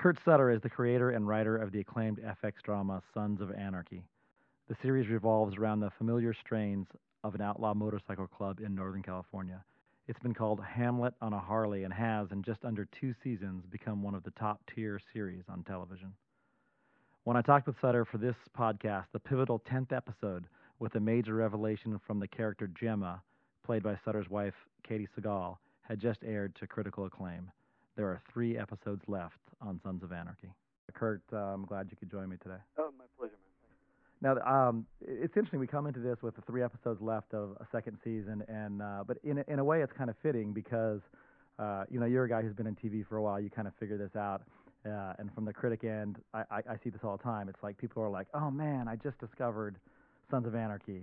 Kurt Sutter is the creator and writer of the acclaimed FX drama Sons of Anarchy. The series revolves around the familiar strains of an outlaw motorcycle club in Northern California. It's been called Hamlet on a Harley and has, in just under two seasons, become one of the top tier series on television. When I talked with Sutter for this podcast, the pivotal 10th episode, with a major revelation from the character Gemma, played by Sutter's wife, Katey Sagal, had just aired to critical acclaim. There are three episodes left on Sons of Anarchy. Kurt, uh, I'm glad you could join me today. Oh, my pleasure, man. Now, um, it's interesting. We come into this with the three episodes left of a second season, and uh, but in in a way, it's kind of fitting because uh, you know you're a guy who's been in TV for a while. You kind of figure this out. Uh, and from the critic end, I, I, I see this all the time. It's like people are like, "Oh man, I just discovered Sons of Anarchy,"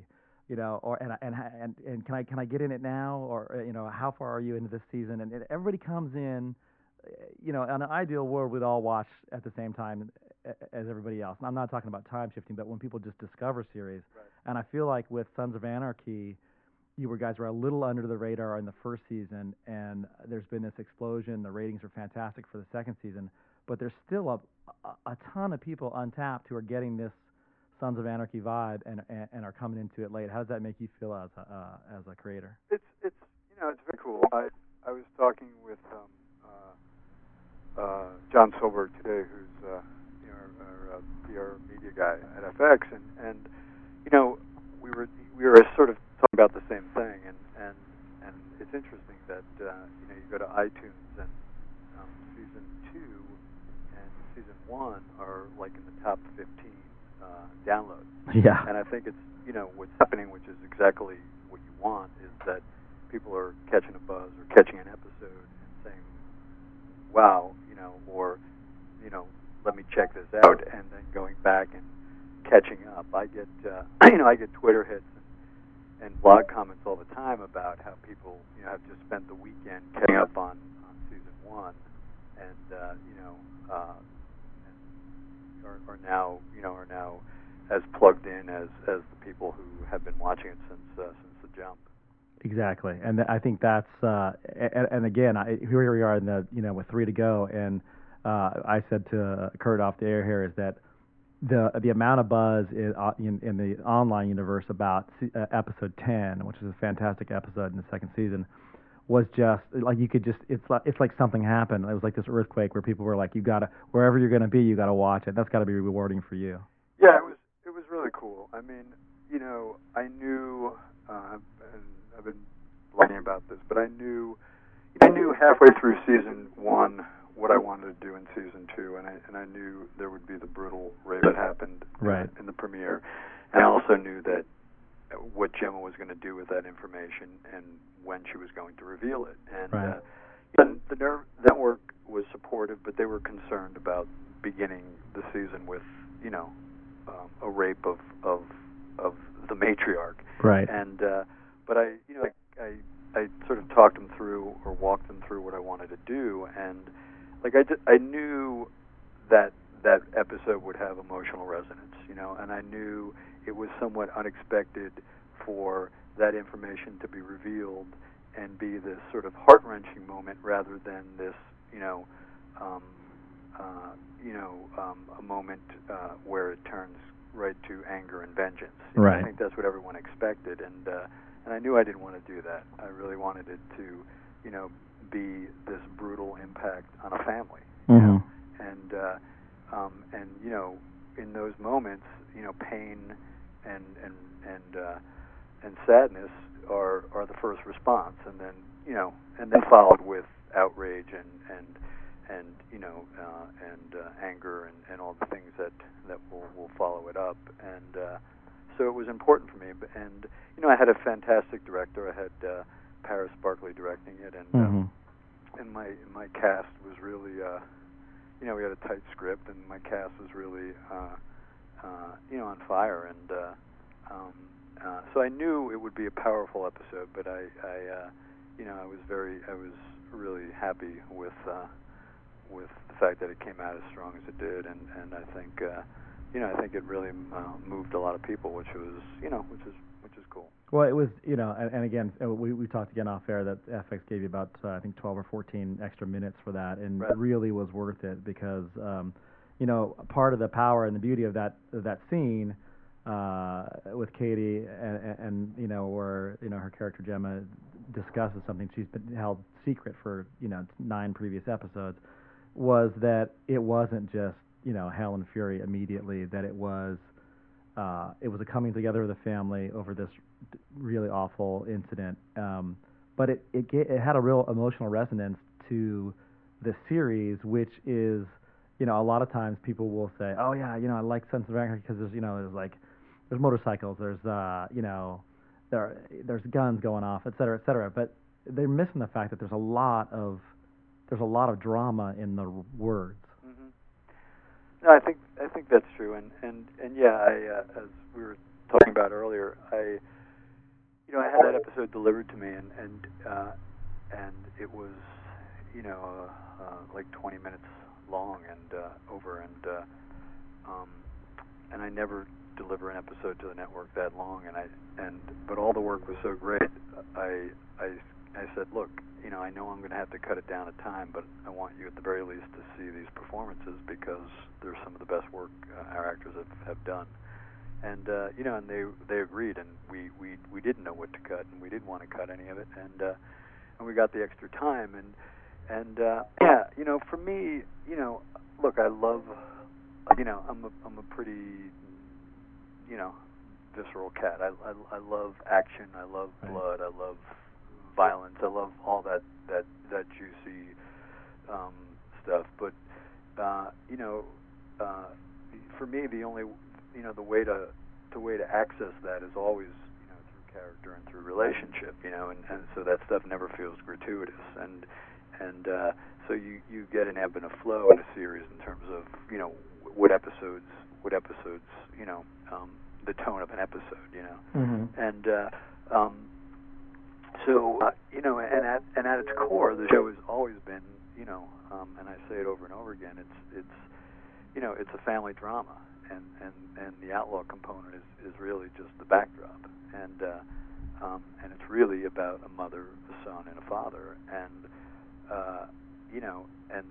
you know, or and and and and can I can I get in it now, or you know, how far are you into this season? And, and everybody comes in you know, in an ideal world, we'd all watch at the same time as everybody else. And I'm not talking about time shifting, but when people just discover series. Right. And I feel like with Sons of Anarchy, you were guys were a little under the radar in the first season, and there's been this explosion. The ratings are fantastic for the second season, but there's still a, a, a ton of people untapped who are getting this Sons of Anarchy vibe and, and, and are coming into it late. How does that make you feel as a uh, as a creator? It's it's you know it's very cool. I I was talking with um, uh, John Solberg today, who's uh, you know, our, our uh, PR media guy at FX, and and you know we were we were sort of talking about the same thing, and and and it's interesting that uh, you know you go to iTunes and um, season two and season one are like in the top 15 uh, downloads. Yeah. And I think it's you know what's happening, which is exactly what you want, is that people are catching a buzz or catching an episode and saying, "Wow, know, or you know, let me check this out, and then going back and catching up. I get uh, you know I get Twitter hits and, and blog comments all the time about how people you know have just spent the weekend catching up on on season one, and uh, you know uh, and are, are now you know are now as plugged in as as the people who have been watching it since uh, since the jump. Exactly, and I think that's uh, and, and again, I, here we are in the you know with three to go, and uh, I said to Kurt off the air here is that the the amount of buzz in uh, in, in the online universe about uh, episode ten, which is a fantastic episode in the second season, was just like you could just it's like it's like something happened. It was like this earthquake where people were like, you gotta wherever you're gonna be, you gotta watch it. That's got to be rewarding for you. Yeah, it was it was really cool. I mean, you know, I knew. Uh, and I've been blogging about this, but I knew I knew halfway through season one what I wanted to do in season two, and I and I knew there would be the brutal rape that happened right. in the premiere, and I also knew that what Gemma was going to do with that information and when she was going to reveal it. And right. uh, the, the Nerve Network was supportive, but they were concerned about beginning the season with you know um, a rape of of of the matriarch. Right. And uh, but I, you know, I, I, I sort of talked them through or walked them through what I wanted to do, and like I, did, I knew that that episode would have emotional resonance, you know, and I knew it was somewhat unexpected for that information to be revealed and be this sort of heart wrenching moment rather than this, you know, um, uh, you know, um, a moment uh, where it turns right to anger and vengeance. You right. I think that's what everyone expected, and uh, and I knew I didn't want to do that. I really wanted it to, you know, be this brutal impact on a family. Mm-hmm. know? And uh, um, and you know, in those moments, you know, pain and and and uh, and sadness are are the first response, and then you know, and then followed with outrage and and and you know uh, and uh, anger and, and all the things that that will will follow it up and uh, so it was important for me. And you know, I had a fantastic director. I had uh, Paris Barclay directing it, and uh, mm-hmm. uh, and my my cast was really, uh, you know, we had a tight script, and my cast was really, uh, uh, you know, on fire. And uh, um, uh, so I knew it would be a powerful episode, but I, I, uh, you know, I was very, I was really happy with. Uh, with the fact that it came out as strong as it did, and and I think uh, you know, I think it really uh, moved a lot of people, which was, you know, which is which is cool. Well, it was, you know, and, and again, uh, we we talked again off air that FX gave you about uh, I think 12 or 14 extra minutes for that, and Right. it really was worth it because, um, you know, part of the power and the beauty of that of that scene uh, with Katey and, and, and you know where you know her character Gemma discusses something she's been held secret for you know nine previous episodes was that it wasn't just you know hell and fury immediately that it was uh, it was a coming together of the family over this really awful incident. Um, but it it, ga- it had a real emotional resonance to the series, which is, you know, a lot of times people will say, oh yeah, you know, I like Sons of Anarchy because there's, you know, there's like, there's motorcycles, there's, uh, you know, there there's guns going off, et cetera, et cetera. But they're missing the fact that there's a lot of there's a lot of drama in the words. No, I think I think that's true, and and and yeah, I uh, as we were talking about earlier, I you know I had that episode delivered to me, and and uh, and it was you know uh, uh, like 20 minutes long and uh, over, and uh, um, and I never deliver an episode to the network that long, and I and but all the work was so great, I I I said, look, you know, I know I'm going to have to cut it down a time, but I want you at the very least to see these performances because they're some of the best work uh, our actors have, have done. And uh, you know, and they they agreed, and we we we didn't know what to cut, and we didn't want to cut any of it, and uh, and we got the extra time, and and uh, yeah, you know, for me, you know, look, I love, you know, I'm a I'm a pretty, you know, visceral cat. I I, I love action. I love Right. blood. I love violence. I love all that that that juicy um, stuff. But uh, you know, uh, for me, the only you know the way to the way to access that is always you know through character and through relationship. You know, and and so that stuff never feels gratuitous and and uh, so you you get an ebb and a flow in a series in terms of you know what episodes what episodes you know um, the tone of an episode. You know Mm-hmm. and uh, um, so uh, you know, and at and at its core, the show has always been, you know, um, and I say it over and over again. It's it's you know, it's a family drama, and and and the outlaw component is is really just the backdrop, and uh, um, and it's really about a mother, a son, and a father, and uh, you know, and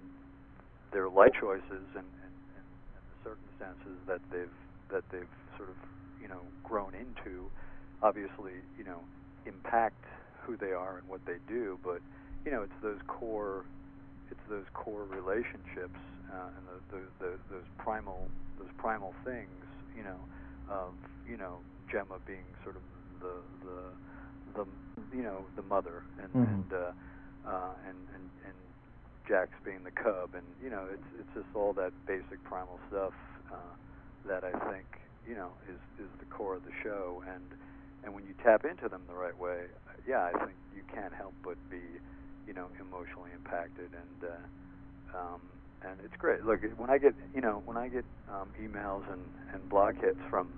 their life choices and, and, and, and the circumstances that they've that they've sort of you know grown into, obviously you know impact who they are and what they do. But you know, it's those core it's those core relationships uh, and the, the, the, those primal those primal things. You know, of you know Gemma being sort of the the the you know the mother and Mhm. and uh, uh, and and and Jax being the cub, and you know, it's it's just all that basic primal stuff uh, that I think you know is is the core of the show, and and when you tap into them the right way, yeah, I think you can't help but be you know emotionally impacted, and uh, um, and it's great. Look, when I get you know when I get um, emails and and blog hits from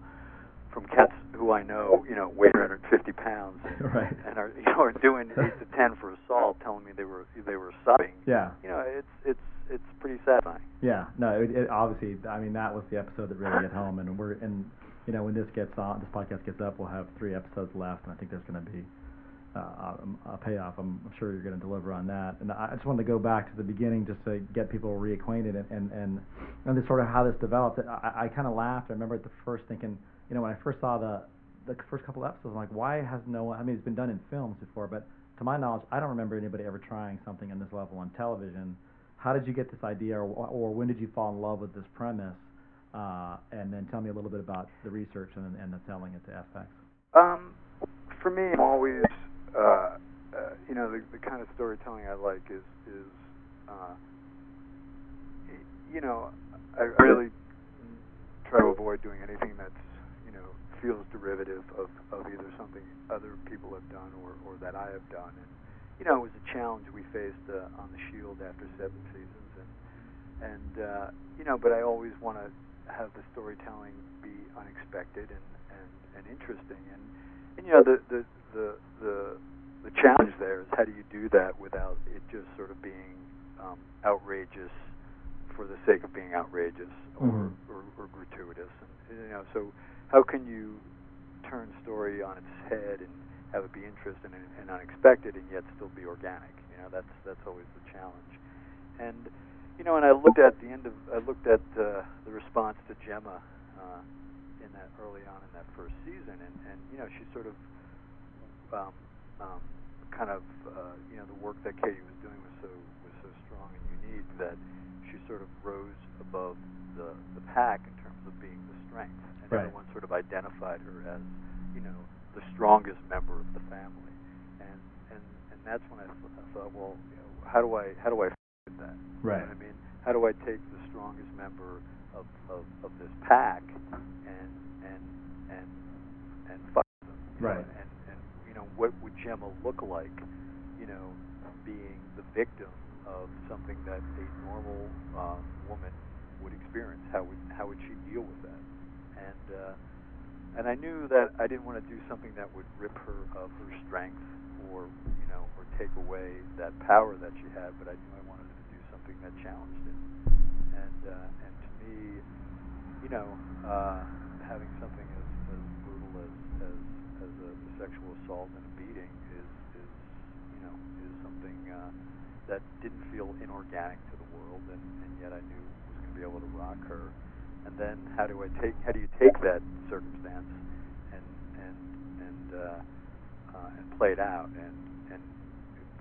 from cats who I know, you know, weigh 350 pounds and, Right. and are you know are doing eight to ten for assault, telling me they were they were sobbing. Yeah. You know, it's it's it's pretty satisfying. Yeah, no, it, it obviously. I mean, that was the episode that really hit home, and we're and you know when this gets on, this podcast gets up, we'll have three episodes left, and I think there's going to be uh, a, a payoff. I'm sure you're going to deliver on that. And I just wanted to go back to the beginning just to get people reacquainted and and and, and this sort of how this developed. I, I kind of laughed. I remember at the first thinking, you know, when I first saw the the first couple of episodes, I'm like, why has no one? I mean, it's been done in films before, but to my knowledge, I don't remember anybody ever trying something on this level on television. How did you get this idea, or, or when did you fall in love with this premise? Uh, and then tell me a little bit about the research and, and the selling it to FX. Um, for me, I'm always, uh, uh, you know, the, the kind of storytelling I like is is, uh, you know, I really try to avoid doing anything that's, you know, feels derivative of, of either something other people have done or, or that I have done. And you know, it was a challenge we faced uh, on the Shield after seven seasons, and and uh, you know, but I always want to have the storytelling be unexpected and, and, and interesting, and and you know, the the the the the challenge there is how do you do that without it just sort of being um, outrageous for the sake of being outrageous or, Mhm. or, or gratuitous, and you know, so how can you turn story on its head and have it be interesting and, and unexpected, and yet still be organic. You know, that's that's always the challenge. And you know, and I looked at the end of I looked at uh, the response to Gemma uh, in that early on in that first season, and and you know, she sort of um, um, kind of uh, you know the work that Katey was doing was so was so strong and unique that she sort of rose above the the pack in terms of being the strength, and right. everyone sort of identified her as you know the strongest member of the family, and and and that's when I, th- I thought, well, you know, how do I how do I fit that? Right. You know I mean, how do I take the strongest member of of, of this pack and and and and fuck them? you know, Right. And and you know what would Gemma look like? You know, being the victim of something that a normal uh, woman would experience. How would how would she deal with that? And I knew that I didn't want to do something that would rip her of her strength or you know or take away that power that she had, but I knew I wanted to do something that challenged it. And uh, and to me, you know, uh, having something as, as brutal as, as as a sexual assault and a beating is is you know is something uh, that didn't feel inorganic to the world, and, and yet I knew was going to be able to rock her. And then how do I take how do you take that circumstance and and and uh, uh, and play it out? And and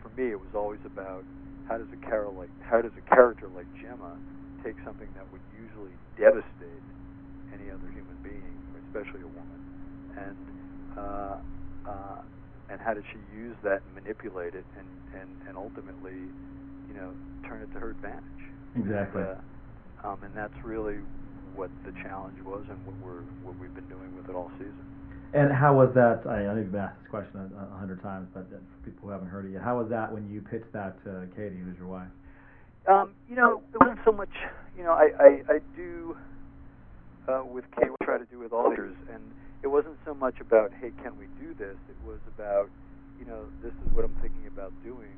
for me, it was always about how does a character like how does a character like Gemma take something that would usually devastate any other human being, especially a woman, and uh, uh, and how did she use that and manipulate it and, and, and ultimately, you know, turn it to her advantage? Exactly. And, uh, um, and that's really what the challenge was and what we're what we've been doing with it all season. And how was that? I, I know you've asked this question a, a hundred times, but for people who haven't heard it yet, how was that when you pitched that to Katey, who's your wife? Um, you know, it wasn't so much. You know, I I, I do uh, with Kate, we try to do with all leaders, and it wasn't so much about hey, can we do this? It was about you know, this is what I'm thinking about doing,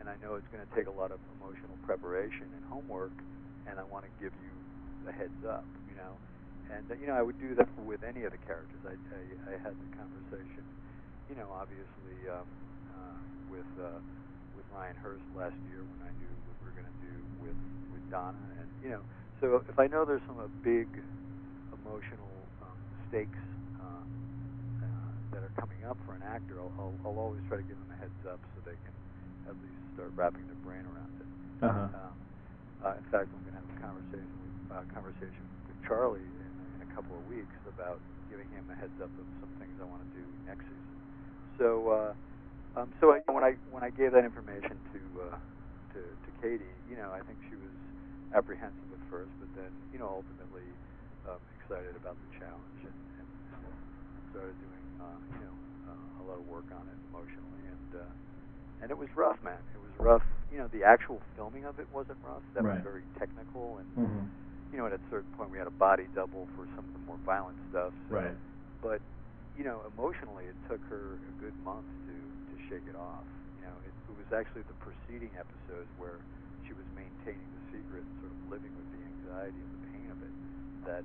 and I know it's going to take a lot of emotional preparation and homework, and I want to give you a heads up. You know, and uh, you know, I would do that with any of the characters. I I, I had the conversation. You know, obviously um, uh, with. Uh, with Ryan Hurst last year when I knew what we were going to do with with Donna, and you know, so if I know there's some uh, big emotional um, stakes uh, uh, that are coming up for an actor, I'll, I'll, I'll always try to give them a heads up so they can at least start wrapping their brain around it. Uh-huh. Um, uh, in fact, I'm going to have a conversation with, uh, conversation with Charlie in, in a couple of weeks about giving him a heads up of some things I want to do next season. So. Uh, um, so I, when I when I gave that information to uh, to to Katey, you know, I think she was apprehensive at first, but then you know ultimately um, excited about the challenge and, and, and started doing uh, you know uh, a lot of work on it emotionally and uh, and it was rough, man. It was rough. You know, the actual filming of it wasn't rough. That Right. was very technical and Mm-hmm. You know at a certain point we had a body double for some of the more violent stuff. So, Right. But you know, emotionally, it took her a good month to to shake it off. You know, it, it was actually the preceding episodes where she was maintaining the secret, and sort of living with the anxiety and the pain of it. That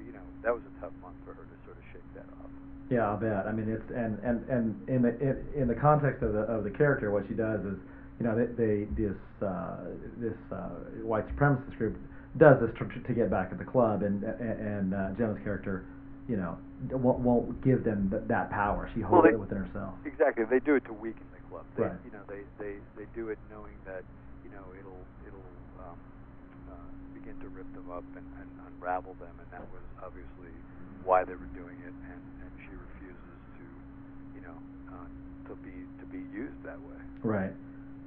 you know, that was a tough month for her to sort of shake that off. Yeah, I'll bet. I mean, it's and and and in the in, in the context of the of the character, what she does is, you know, they, they this uh, this uh, white supremacist group does this to, to get back at the club, and and uh, Gemma's character, you know, won't, won't give them th- that power. She Well, holds they- it within herself. Exactly. They do it to weaken the club. They, Right. You know, they, they, they do it knowing that you know it'll it'll um, uh, begin to rip them up and, and unravel them, and that was obviously why they were doing it. And, and she refuses to, you know, uh, to be to be used that way. Right.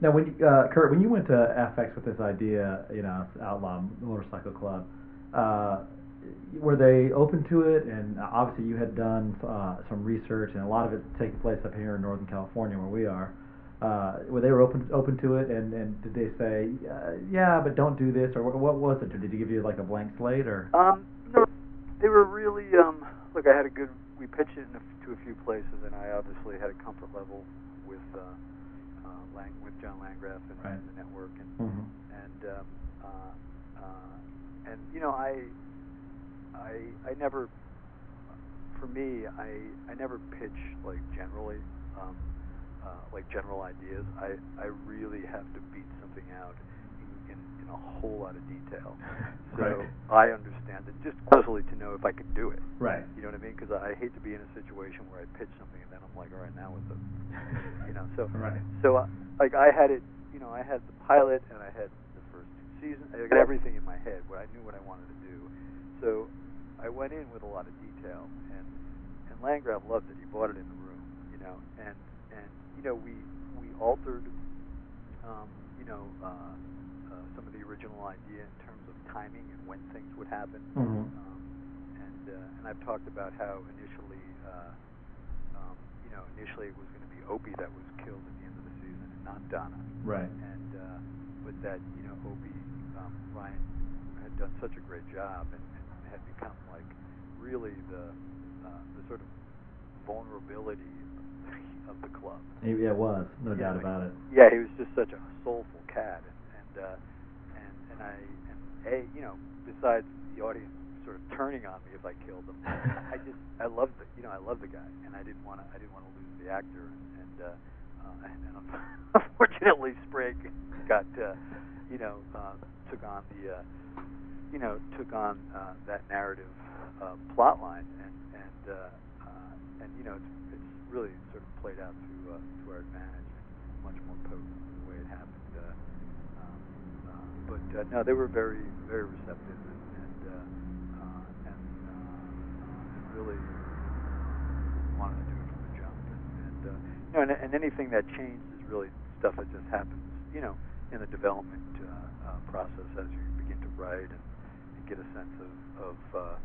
Now, when you, uh, Kurt, when you went to FX with this idea, you know, Outlaw Motorcycle Club, uh, were they open to it? And obviously, you had done uh, some research, and a lot of it taking place up here in Northern California, where we are. Uh, were they were open open to it, and, and did they say, uh, yeah, but don't do this, or what, what was it? Did they give you like a blank slate, or? Um, no, they were really. Um, look, I had a good. We pitched it a, to a few places, and I obviously had a comfort level with uh, uh, Lang, with John Landgraf and, Right. the network, and Mhm. and um, uh, uh, and you know I I I never for me, I I never pitch like generally, um, uh, like general ideas. I I really have to beat something out in a whole lot of detail. So Right. I understand it just closely to know if I can do it. Right. You know what I mean? Because I hate to be in a situation where I pitch something and then I'm like, all right, now what the, you know? So Right. so uh, like I had it, you know, I had the pilot and I had the first two seasons. I got everything in my head. What I knew what I wanted to do. So I went in with a lot of detail, and and Landgraf loved it. He bought it in the room, you know, and and you know we we altered, um, you know, uh, some of the original idea in terms of timing and when things would happen. Mhm. Um, and uh, and I've talked about how initially, uh, um, you know, initially it was going to be Opie that was killed at the end of the season, and not Donna. Right. And uh, but that you know Opie um, Ryan had done such a great job and, and had become like really the uh, the sort of vulnerability of the club. Yeah, it was. No Yeah, doubt about it. Yeah, he was just such a soulful cat, and and uh, and I and a you know besides the audience sort of turning on me if I killed him, I just I loved the you know I loved the guy, and I didn't want to I didn't want to lose the actor, and and, uh, uh, and, and unfortunately Sprague got uh, you know uh, took on the uh, you know took on uh, that narrative uh, plot line, and and uh, uh, and you know it's, it's really sort of played out to uh, to our advantage, much more potent than the way it happened. Uh, um, uh, but uh, no, they were very very receptive and and uh, uh, and, uh, really wanted to do it from the jump. And, and uh, you know, and, and anything that changed is really stuff that just happens, you know, in the development uh, uh, process as you begin to write and, and get a sense of, of uh,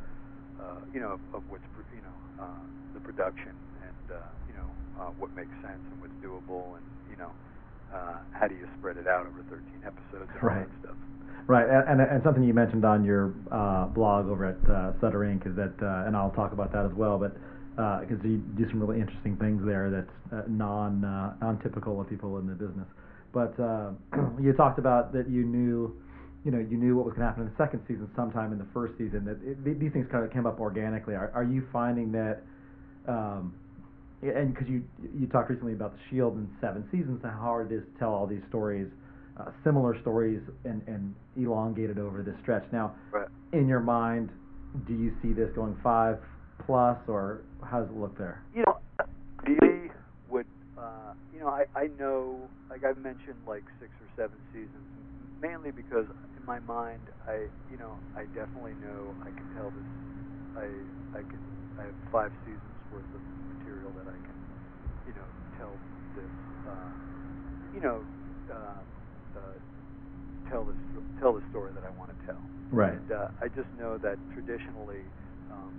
uh, you know, of, of what's, you know, uh, the production and, uh, you know, uh, what makes sense and what's doable and, you know, uh, how do you spread it out over 13 episodes and all Right. stuff. Right, and, and, and something you mentioned on your uh, blog over at uh, SutterInk is that, uh, and I'll talk about that as well, but because you do some really interesting things there that's uh, non uh, non-typical of people in the business. But uh, you talked about that you knew, you know, you knew what was going to happen in the second season sometime in the first season. That it, these things kind of came up organically. Are, are you finding that? Um, and because you you talked recently about the Shield and seven seasons, and how hard it is to tell all these stories, uh, similar stories, and and elongated over this stretch. Now, Right. in your mind, do you see this going five plus, or how does it look there? you know, really would, uh, you know, I, I know, like I've mentioned, like six or seven seasons, mainly because in my mind, I, you know, I definitely know I can tell this. I, I can, I have five seasons worth of material that I can, you know, tell this, uh, you know, uh, uh, tell this, tell the story that I want to tell. Right. And uh, I just know that traditionally, um,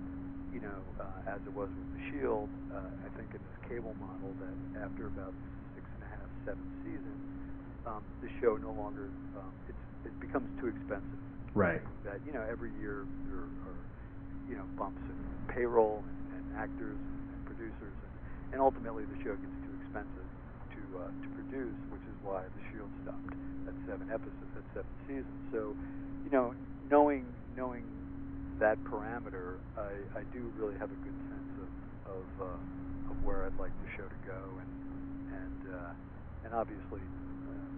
you know, uh, as it was with the Shield, uh, I think in this cable model that after about six and a half, seven seasons, um, the show no longer um, it's, it becomes too expensive. Right. That you know every year there are you know bumps in payroll and, and actors and and, ultimately the show gets too expensive to uh, to produce, which is why the Shield stopped at seven episodes, at seven seasons. So, you know, knowing knowing that parameter, I, I do really have a good sense of of, uh, of where I'd like the show to go, and and uh, and obviously uh,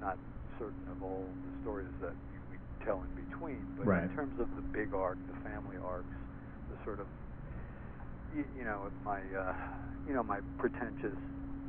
not certain of all the stories that we, we tell in between, but Right. in terms of the big arc, the family arcs, the sort of you, you know my uh, you know my pretentious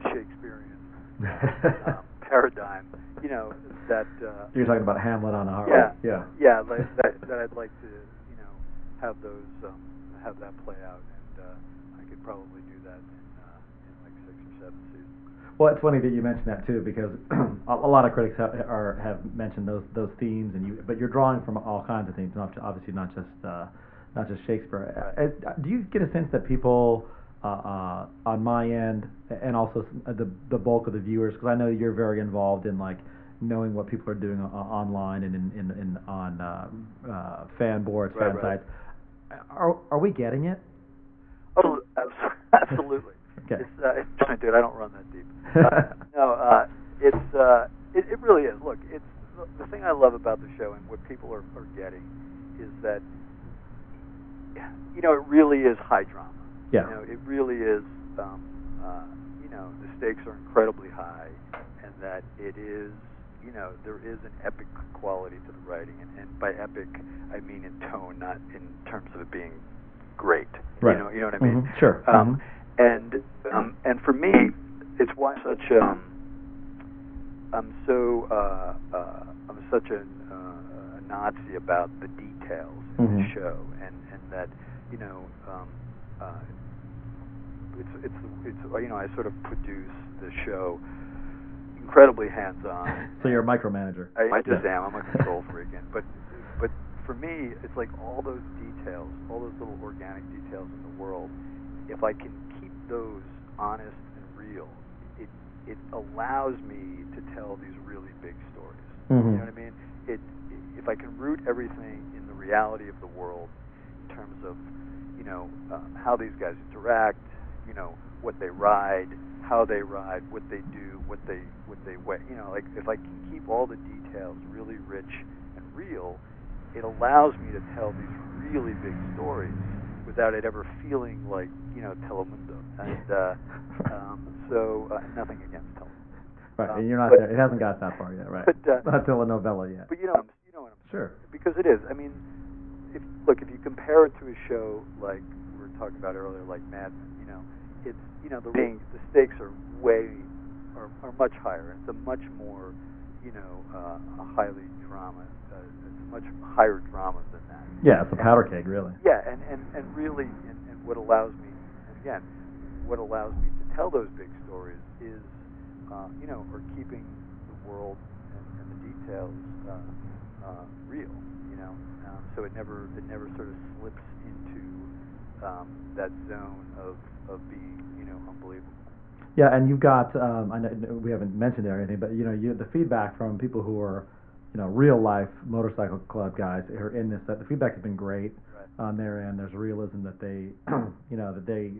Shakespearean um, paradigm, you know that. Uh, You're talking about Hamlet on a Harley. yeah, Yeah. yeah, like, that, that I'd like to, you know, have those, um, have that play out, and uh, I could probably do that in, uh, in like six or seven seasons. Well, it's funny that you mentioned that too, because a, lot of critics have, are, have mentioned those those themes, and you, but you're drawing from all kinds of themes, not obviously not just uh, not just Shakespeare. Right. Uh, do you get a sense that people uh, uh, on my end, and also uh, the the bulk of the viewers, because I know you're very involved in like knowing what people are doing online and in, in, in on uh, uh, fan boards, Right, fan right. sites. Are are we getting it? Oh, absolutely. Okay. It's, uh, it's, dude, I don't run that deep. Uh, no, uh, it's, uh, it, it really is. Look, it's the, the thing I love about the show and what people are, are getting is that, you know, it really is high drama. Yeah. You know, it really is. Um, uh, you know, the stakes are incredibly high, and that it is. You know, there is an epic quality to the writing, and, and by epic, I mean in tone, not in terms of it being great. Right. You know, you know what I mean? Mhm. Sure. Um, Mhm. And um, and for me, it's why such um, I'm so uh, uh, I'm such a, uh, a Nazi about the details in the Mhm. show, and and that you know um, uh, it's it's it's you know I sort of produce the show incredibly hands-on. So you're a micromanager. I, I just Yeah. am. I'm a control freak, and but but for me, it's like all those details, all those little organic details in the world. If I can keep those honest and real, it it allows me to tell these really big stories. Mhm. You know what I mean? It if I can root everything in the reality of the world in terms of you know uh, how these guys interact, you know what they ride, how they ride, what they do, what they what they weigh. You know, like if I can keep all the details really rich and real, it allows me to tell these really big stories without it ever feeling like you know Telemundo. And uh, um, so uh, nothing against Telemundo. Right, Um, and you're not but- there. It hasn't got that far yet, right? But, uh, not telenovela yet. But you know, you know what I'm Sure. because it is. I mean, if look, if you compare it to a show like we were talking about earlier, like Mad Men, you know, it's you know the ratings, the stakes are way are, are much higher. It's a much more, you know, uh, a highly drama. Uh, it's a much higher drama than that. Yeah, it's a powder keg, really. Yeah, and and and really, and, and what allows me, and again, what allows me to tell those big stories is, uh, you know, or keeping the world and, and the details uh, uh, real. Know, um, so it never it never sort of slips into um, that zone of of being, you know, unbelievable. Yeah, and you've got um, I know we haven't mentioned it or anything, but you know, you the feedback from people who are, you know, real life motorcycle club guys who are in this. That the feedback has been great Right. on their end. There's realism that they, you know, that they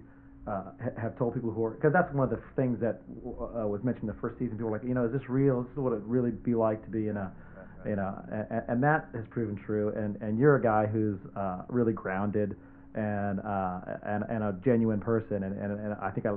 uh, have told people who are because that's one of the things that uh, was mentioned in the first season. People were like, you know, is this real? This is what it really be like to be in a. you know, and, and that has proven true. And and you're a guy who's uh, really grounded and uh, and and a genuine person. And, and and I think I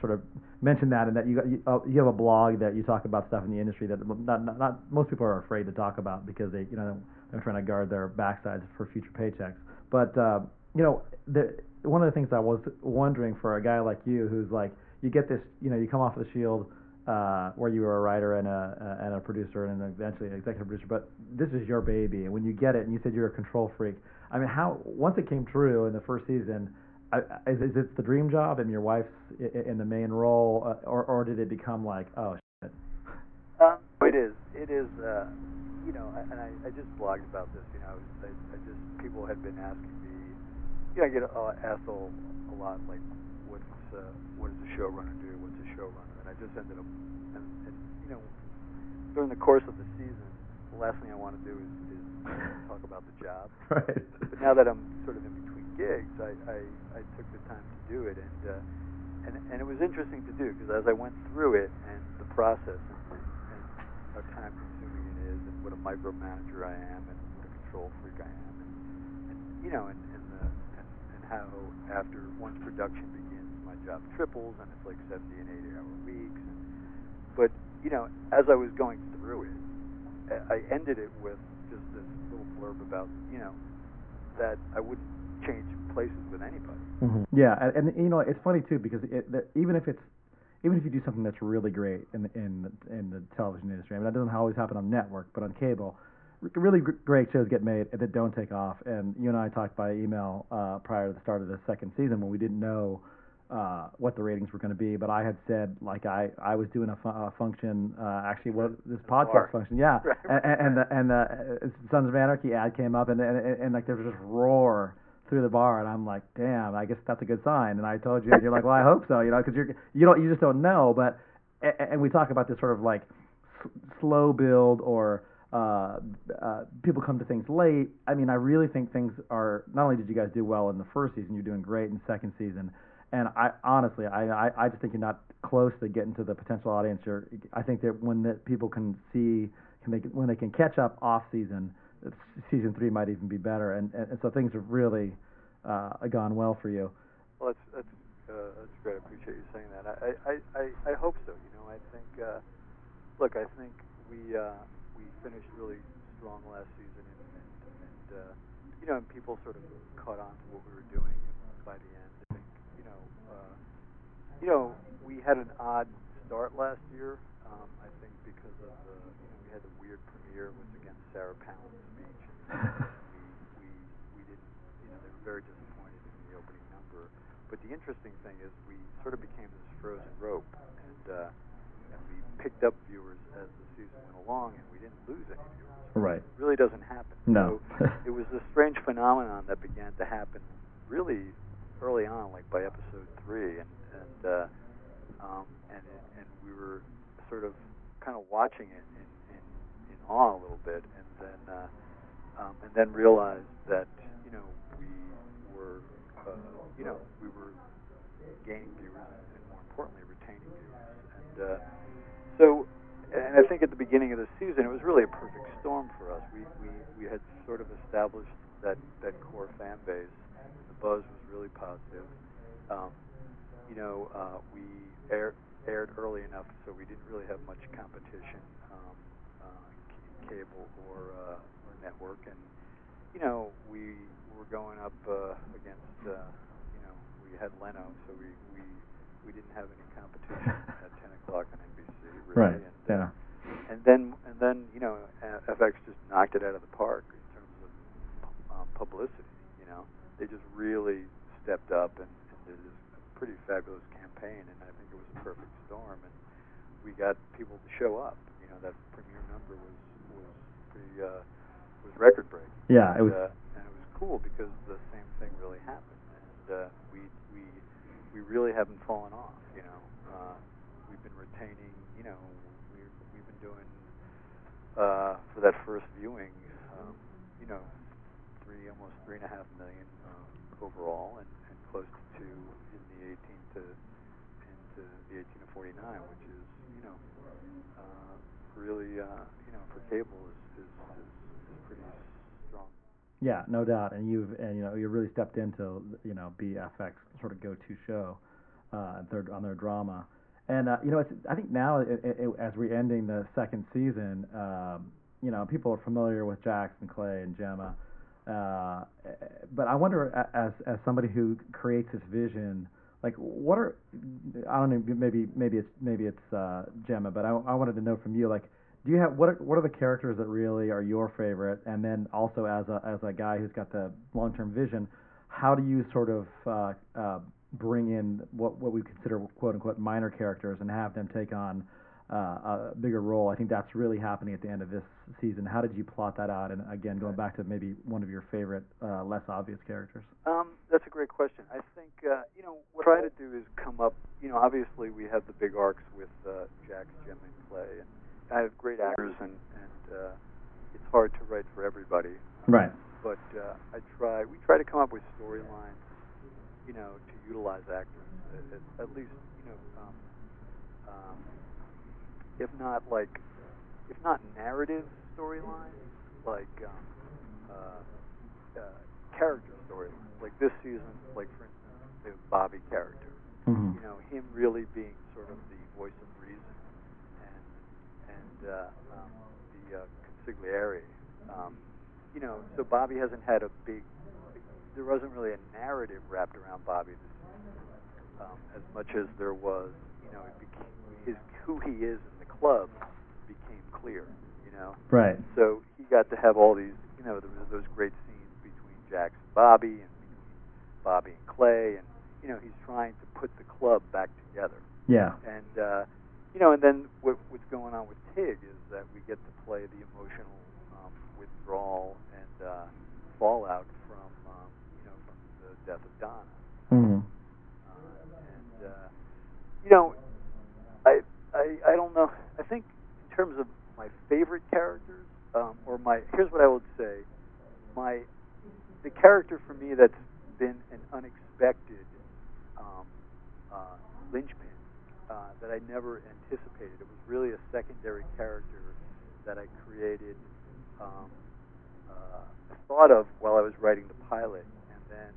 sort of mentioned that, and that you got, you, uh, you have a blog that you talk about stuff in the industry that not, not not most people are afraid to talk about because they you know they're trying to guard their backsides for future paychecks. But uh, you know, the, one of the things I was wondering for a guy like you, who's like, you get this, you know, you come off the Shield, uh, where you were a writer and a and a producer and eventually an executive producer, but this is your baby, and when you get it, and you said you're a control freak. I mean, how once it came true in the first season, I, is, is it the dream job and your wife's in the main role, uh, or or did it become like, oh shit? Um, it is. It is. Uh, you know, and I, I just blogged about this. You know, I, I just people had been asking me. You know, I get uh, asked a, a lot like, what's uh, what does a showrunner do? What's a showrunner? And I just ended up, and, and you know, during the course of the season, the last thing I want to do is, is talk about the job. Right. But now that I'm sort of in between gigs, I, I, I took the time to do it, and uh, and and it was interesting to do because as I went through it and the process and, and how time consuming it is, and what a micromanager I am, and what a control freak I am, and, and you know, and and, the, and and how after once production begins, my job triples, and it's like 70 and 80 hour weeks. But you know, as I was going through it, I ended it with just this little blurb about you know that I wouldn't change places with anybody. hmm Yeah, and, and you know it's funny too because it, even if it's even if you do something that's really great in the, in the, in the television industry, I mean that doesn't always happen on network, but on cable, really great shows get made that don't take off. And you and I talked by email uh, prior to the start of the second season when we didn't know uh, what the ratings were going to be, but I had said like I I was doing a, fu- a function uh, actually what this podcast function, yeah, Right, and, and, and the and the uh, Sons of Anarchy ad came up, and and, and, and like there was this roar through the bar, and I'm like, damn, I guess that's a good sign. And I told you, and you're like, well, I hope so, you know, because you're you don't you just don't know, but a- and we talk about this sort of like s- slow build or uh, uh, people come to things late. I mean, I really think things are. Not only did you guys do well in the first season, you're doing great in the second season. And I honestly, I, I, I just think you're not close to getting to the potential audience. You're, I think that when the people can see, can they, when they can catch up off season, season three might even be better. And, and, and so things have really uh, gone well for you. Well, that's that's uh, that's great. I appreciate you saying that. I I I, I hope so. You know, I think. Uh, look, I think we uh, we finished really strong last season, and, and, and uh, you know, and people sort of caught on to what we were doing. By the end, I think you know, uh, you know, we had an odd start last year. Um, I think because of the, you know, we had the weird premiere was against Sarah Palin's speech. And we we we didn't, you know, they were very disappointed in the opening number. But the interesting thing is we sort of became this frozen rope, and uh, and we picked up viewers as the season went along, and we didn't lose any viewers. Right. It really doesn't happen. No. So it was a strange phenomenon that began to happen really early on, like by episode and and uh, um, and and we were sort of kind of watching it in, in, in awe a little bit, and then uh, um, and then realized that you know we were uh, you know we were gaining viewers and more importantly retaining viewers, and uh, so and I think at the beginning of the season it was really a perfect storm for us. We we we had sort of established that that core fan base. The buzz was really positive. Um, you know, uh, we aired aired early enough so we didn't really have much competition, um, uh, c- cable or uh, or network, and you know we were going up uh, against uh, you know we had Leno, so we we we didn't have any competition at 10 o'clock on NBC really, Right. and uh, Yeah. and then and then you know uh, FX just knocked it out of the park in terms of um, publicity. You know, they just really stepped up and, and did this pretty fabulous campaign, and I think it was a perfect storm. And we got people to show up. You know, that premiere number was was pretty uh, was record breaking. Yeah, it was. Uh, and it was cool because the same thing really happened, and uh, we we we really haven't fallen off. You know, uh, we've been retaining. You know, we we've been doing uh, for that first viewing. Um, you know, three almost three and a half million uh, overall, and, and close to two in the 18 to into the 18 to 49, which is you know uh, really uh, you know for cable is is, is, is pretty strong. Yeah, no doubt. And you've and you know you really stepped into you know BFX sort of go-to show uh, on their drama. And uh, you know, it's, I think now it, it, as we're ending the second season, um, you know, people are familiar with and Clay and Gemma. Uh, but I wonder, as as somebody who creates this vision, like what are I don't know, maybe maybe it's maybe it's uh, Gemma, but I, I wanted to know from you, like, do you have what are, what are the characters that really are your favorite? And then also as a as a guy who's got the long term vision, how do you sort of uh, uh, bring in what what we consider quote unquote minor characters and have them take on uh, a bigger role? I think that's really happening at the end of this season. How did you plot that out? And again, going back to maybe one of your favorite uh, less obvious characters. Um, that's a great question. I think uh, you know what I try to do is come up. You know, obviously we have the big arcs with uh, Jax, Jim, and Clay, and I have great actors, and and uh, it's hard to write for everybody. Right. But uh, I try. We try to come up with storylines, you know, to utilize actors. At, at, least, you know, um, um, if not like, if not narrative storylines, like um, uh, uh, character storylines. Like this season, like for instance, the Bobby character. Mm-hmm. You know, him really being sort of the voice of reason, and and uh, um, the uh, consigliere. Um, you know, so Bobby hasn't had a big. There wasn't really a narrative wrapped around Bobby this um, as much as there was. You know, it became, his who he is in the club became clear. You know, Right. so he got to have all these, you know, there was those great scenes between Jax and Bobby and between Bobby and Clay, and you know, he's trying to put the club back together. Yeah. And uh, you know, and then what, what's going on with Tig is that we get to play the emotional um, withdrawal and uh, fallout from, um, you know, from the death of Donna. Mm-hmm. Uh, and uh, you know, I, I I don't know. I think in terms of my favorite characters, um, or my here's what I would say, my the character for me that's been an unexpected um, uh, linchpin uh, that I never anticipated. It was really a secondary character that I created, um, uh, thought of while I was writing the pilot, and then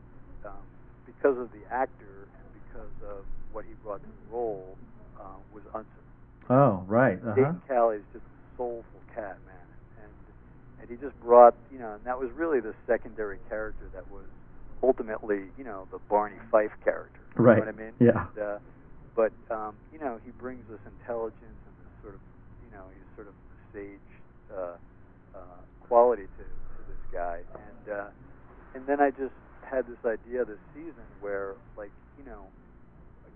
um, because of the actor and because of what he brought to the role uh, was Unser. Oh, right. Uh-huh. Dayton Callie is just a soulful cat, man, and and he just brought, you know, and that was really the secondary character that was ultimately, you know, the Barney Fife character. You Right. know what I mean? Yeah. And, uh, but um, you know, he brings this intelligence and this sort of, you know, he's sort of sage uh, uh, quality to, to this guy, and uh, and then I just had this idea this season where, like, you know,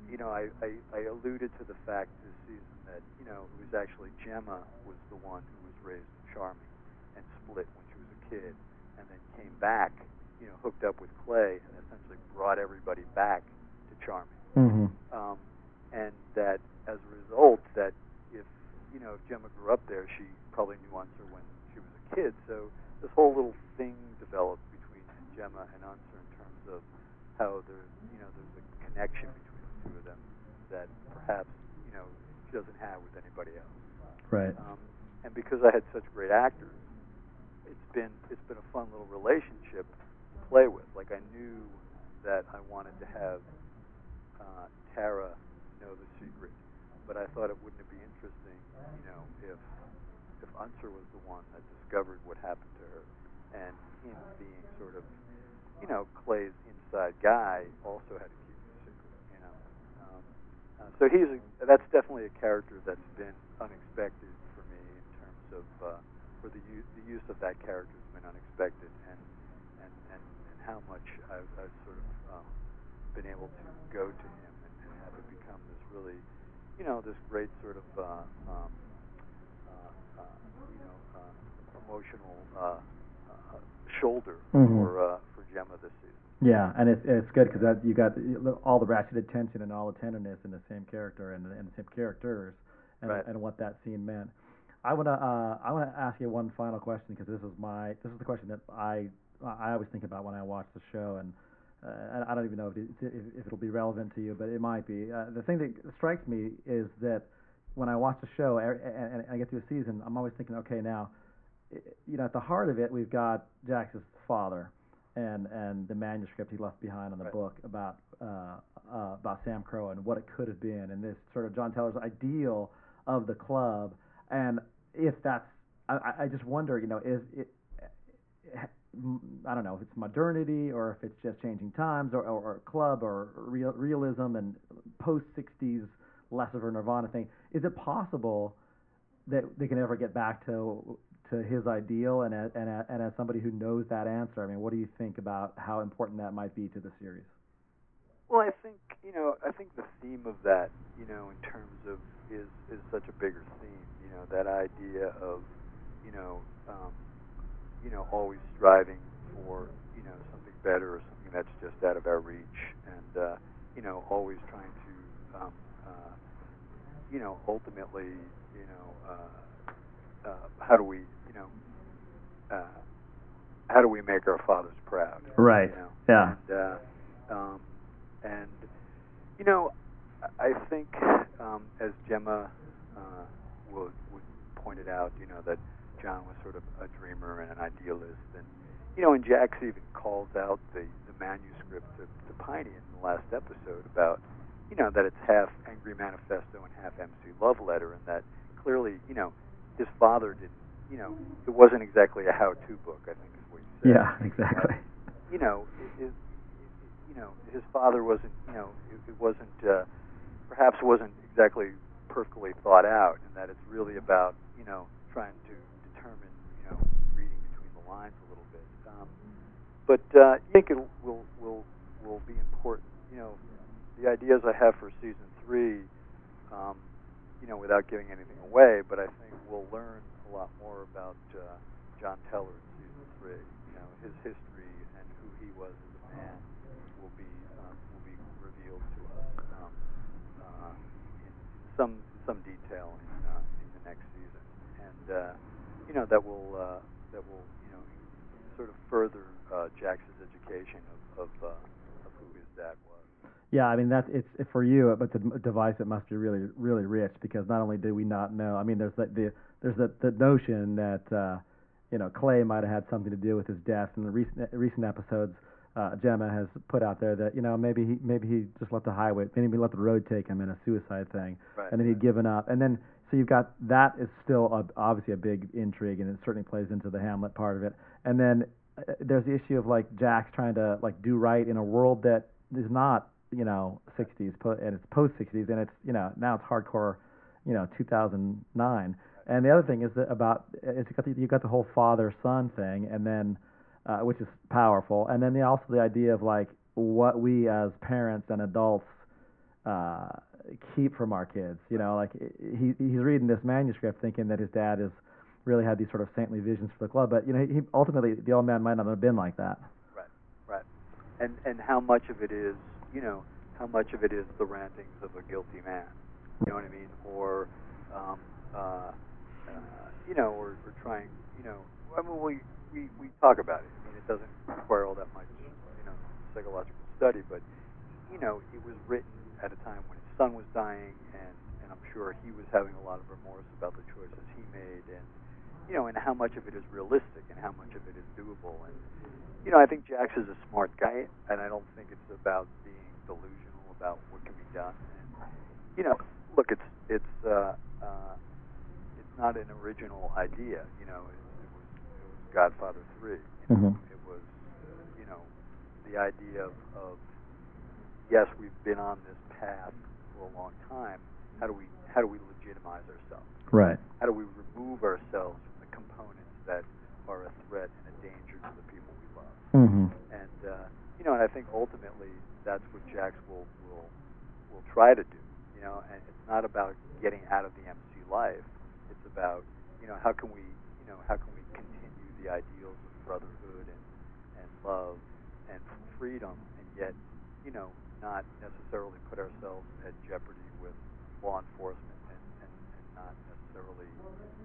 you know, I, I, I alluded to the fact this season that, you know, it was actually Gemma was the one who was raised in charming and split when she was a kid and then came back, you know, hooked up with Clay and essentially brought everybody back to charming. Mm-hmm. Um, and that as a result that if, you know, if Gemma grew up there, she probably knew Unser when she was a kid. So this whole little thing developed between Gemma and Unser in terms of how there's, you know, there's a connection between the two of them that perhaps, you know, she doesn't have with anybody else. Right. Um, and because I had such great actors, it's been it's been a fun little relationship to play with. Like I knew that I wanted to have uh, Tara know the secret, but I thought it wouldn't it be interesting, you know, if if Unser was the one that discovered what happened to her, and him being sort of, you know, Clay's inside guy also had to keep the secret, you know. Um, uh, so he's a, that's definitely a character that's been unexpected for me in terms of uh, or the use the use of that character has been unexpected and and and, and how much I've, I've sort of um, been able to go to him and, and have it become this really you know this great sort of uh, um, uh, uh, you know uh, emotional uh, uh, shoulder Mhm. for uh, for Gemma this season. Yeah, and it's it's good because you got all the ratcheted tension and all the tenderness in the same character and, and the same characters, and, Right. and what that scene meant. I wanna uh, I wanna ask you one final question because this is my this is the question that I I always think about when I watch the show and. Uh, I don't even know if, it, if, if it'll be relevant to you, but it might be. Uh, the thing that strikes me is that when I watch the show er- and, and I get through a season, I'm always thinking, okay, now, you know, at the heart of it, we've got Jax's father, and and the manuscript he left behind on the Right. book about uh, uh, about SAMCRO and what it could have been, and this sort of John Teller's ideal of the club, and if that's, I- I just wonder, you know, is it. I don't know if it's modernity or if it's just changing times or, or, or club or real, realism and post 60s less of a Nirvana thing. Is it possible that they can ever get back to to his ideal and as, and, as, and as somebody who knows that answer, I mean, what do you think about how important that might be to the series? Well, I think you know, I think the theme of that, you know, in terms of is is such a bigger theme. You know, that idea of, you know, um, you know, always striving for you know something better or something that's just out of our reach, and uh, you know, always trying to, um, uh, you know, ultimately, you know, uh, uh, how do we, you know, uh, how do we make our fathers proud? Right. You know? Yeah. And, uh, um, and you know, I I think um, as Gemma uh, would, would pointed out, you know that John was sort of a dreamer and an idealist, and you know, and Jax even calls out the the manuscript to, to Piney in the last episode about you know that it's half angry manifesto and half MC love letter, and that clearly, you know, his father didn't, you know, it wasn't exactly a how-to book. I think is what he said Yeah, exactly. you know, it, you know, his father wasn't, you know, it, it wasn't, uh, perhaps wasn't exactly perfectly thought out, and that it's really about, you know, trying to determine, you know, reading between the lines a little bit. Um, but uh, I think it will will will be important. You know, the ideas I have for season three, um, you know, without giving anything away, but I think we'll learn a lot more about uh, John Teller in season three. You know, his history and who he was as a man will be um, will be revealed to us um, uh, in, some some detail in uh, in the next season, and uh, you know that will uh, that will you know sort of further uh, Jackson's education of of, uh, of who his dad was. Yeah, I mean that's it's for you, but the device it must be really really rich because not only do we not know, I mean there's the, the there's the the notion that uh, you know Clay might have had something to do with his death. In the recent recent episodes, uh, Gemma has put out there that you know maybe he maybe he just let the highway maybe he let the road take him in a suicide thing, Right. and then he'd given up, and then so you've got that is still a, obviously a big intrigue, and it certainly plays into the Hamlet part of it, and then there's the issue of like Jax trying to like do right in a world that is not you know 60s po- and it's post 60s and it's you know now it's hardcore you know 2009 and the other thing is that about it's got the, you got the whole father son thing and then uh, which is powerful. And then the, also the idea of like what we as parents and adults uh, keep from our kids you know like he he's reading this manuscript thinking that his dad is really had these sort of saintly visions for the club but you know he ultimately the old man might not have been like that Right, right. And and how much of it is, you know, how much of it is the rantings of a guilty man? You know what I mean? Or, um, uh, uh, you know, or, or trying, you know, I mean, we we we talk about it. I mean, it doesn't require all that much, you know, psychological study, but you know, it was written at a time when his son was dying, and and I'm sure he was having a lot of remorse about the choices he made, and you know, and how much of it is realistic and how much of it is doable. And you know, I think Jax is a smart guy, and I don't think it's about being delusional about what can be done. And you know, look, it's it's uh, uh, it's not an original idea. You know, it, it was it was Godfather three. You know, Mhm. it was you know the idea of, of yes, we've been on this path for a long time. How do we how do we legitimize ourselves? right How do we remove ourselves from the components that are a threat and a danger to the people mhm And uh, you know, and I think ultimately that's what Jax will will will try to do. You know, and it's not about getting out of the MC life. It's about you know how can we you know how can we continue the ideals of brotherhood and and love and freedom, and yet you know not necessarily put ourselves at jeopardy with law enforcement and, and, and not necessarily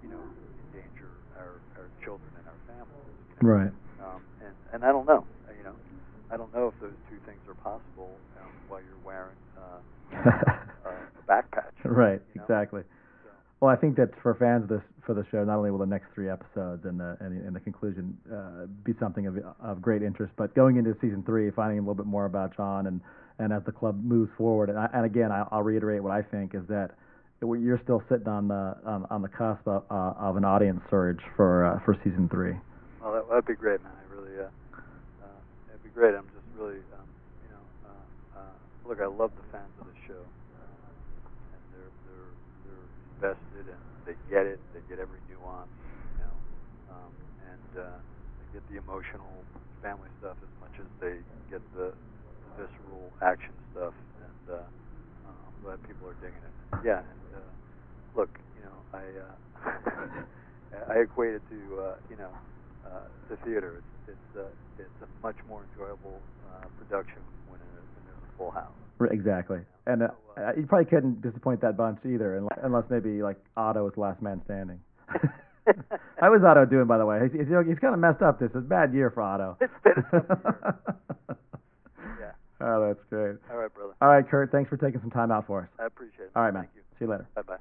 you know endanger our, our children and our families. You know? right and I don't know, uh, you know, I don't know if those two things are possible um, while you're wearing uh, uh, a back patch. right you know? exactly So, Well, I think that for fans of this for the show, not only will the next three episodes and the and, the- and the conclusion uh, be something of of great interest, but going into season three, finding a little bit more about John and and as the club moves forward, and, I, and again, I, I'll reiterate what I think is that you're still sitting on the on, on the cusp of, uh, of an audience surge for uh, for season three. well, that, that'd be great, man. I really, uh, uh, it'd be great. I'm just really, um, you know, uh, uh, look, I love the fans of the show, uh, and they're they're they're invested and they get it. They get every nuance, you know, um, and uh, they get the emotional family stuff as much as they get the, the visceral action stuff. And uh, uh, I'm glad people are digging it. Yeah, and uh, look, you know, I uh, I equate it to uh, you know uh, the theater. It's it's uh, it's a much more enjoyable uh, production when, it, when there's a full house. Exactly, and uh, So, uh, you probably couldn't disappoint that bunch either, unless, unless maybe like Otto was the last man standing. How was Otto doing, by the way? He's, he's, he's kind of messed up. This is a bad year for Otto. It's been a year. Yeah. Oh, that's great. All right, brother. All right, Kurt. Thanks for taking some time out for us. I appreciate it. All right, man. Thank you. See you later. Bye bye.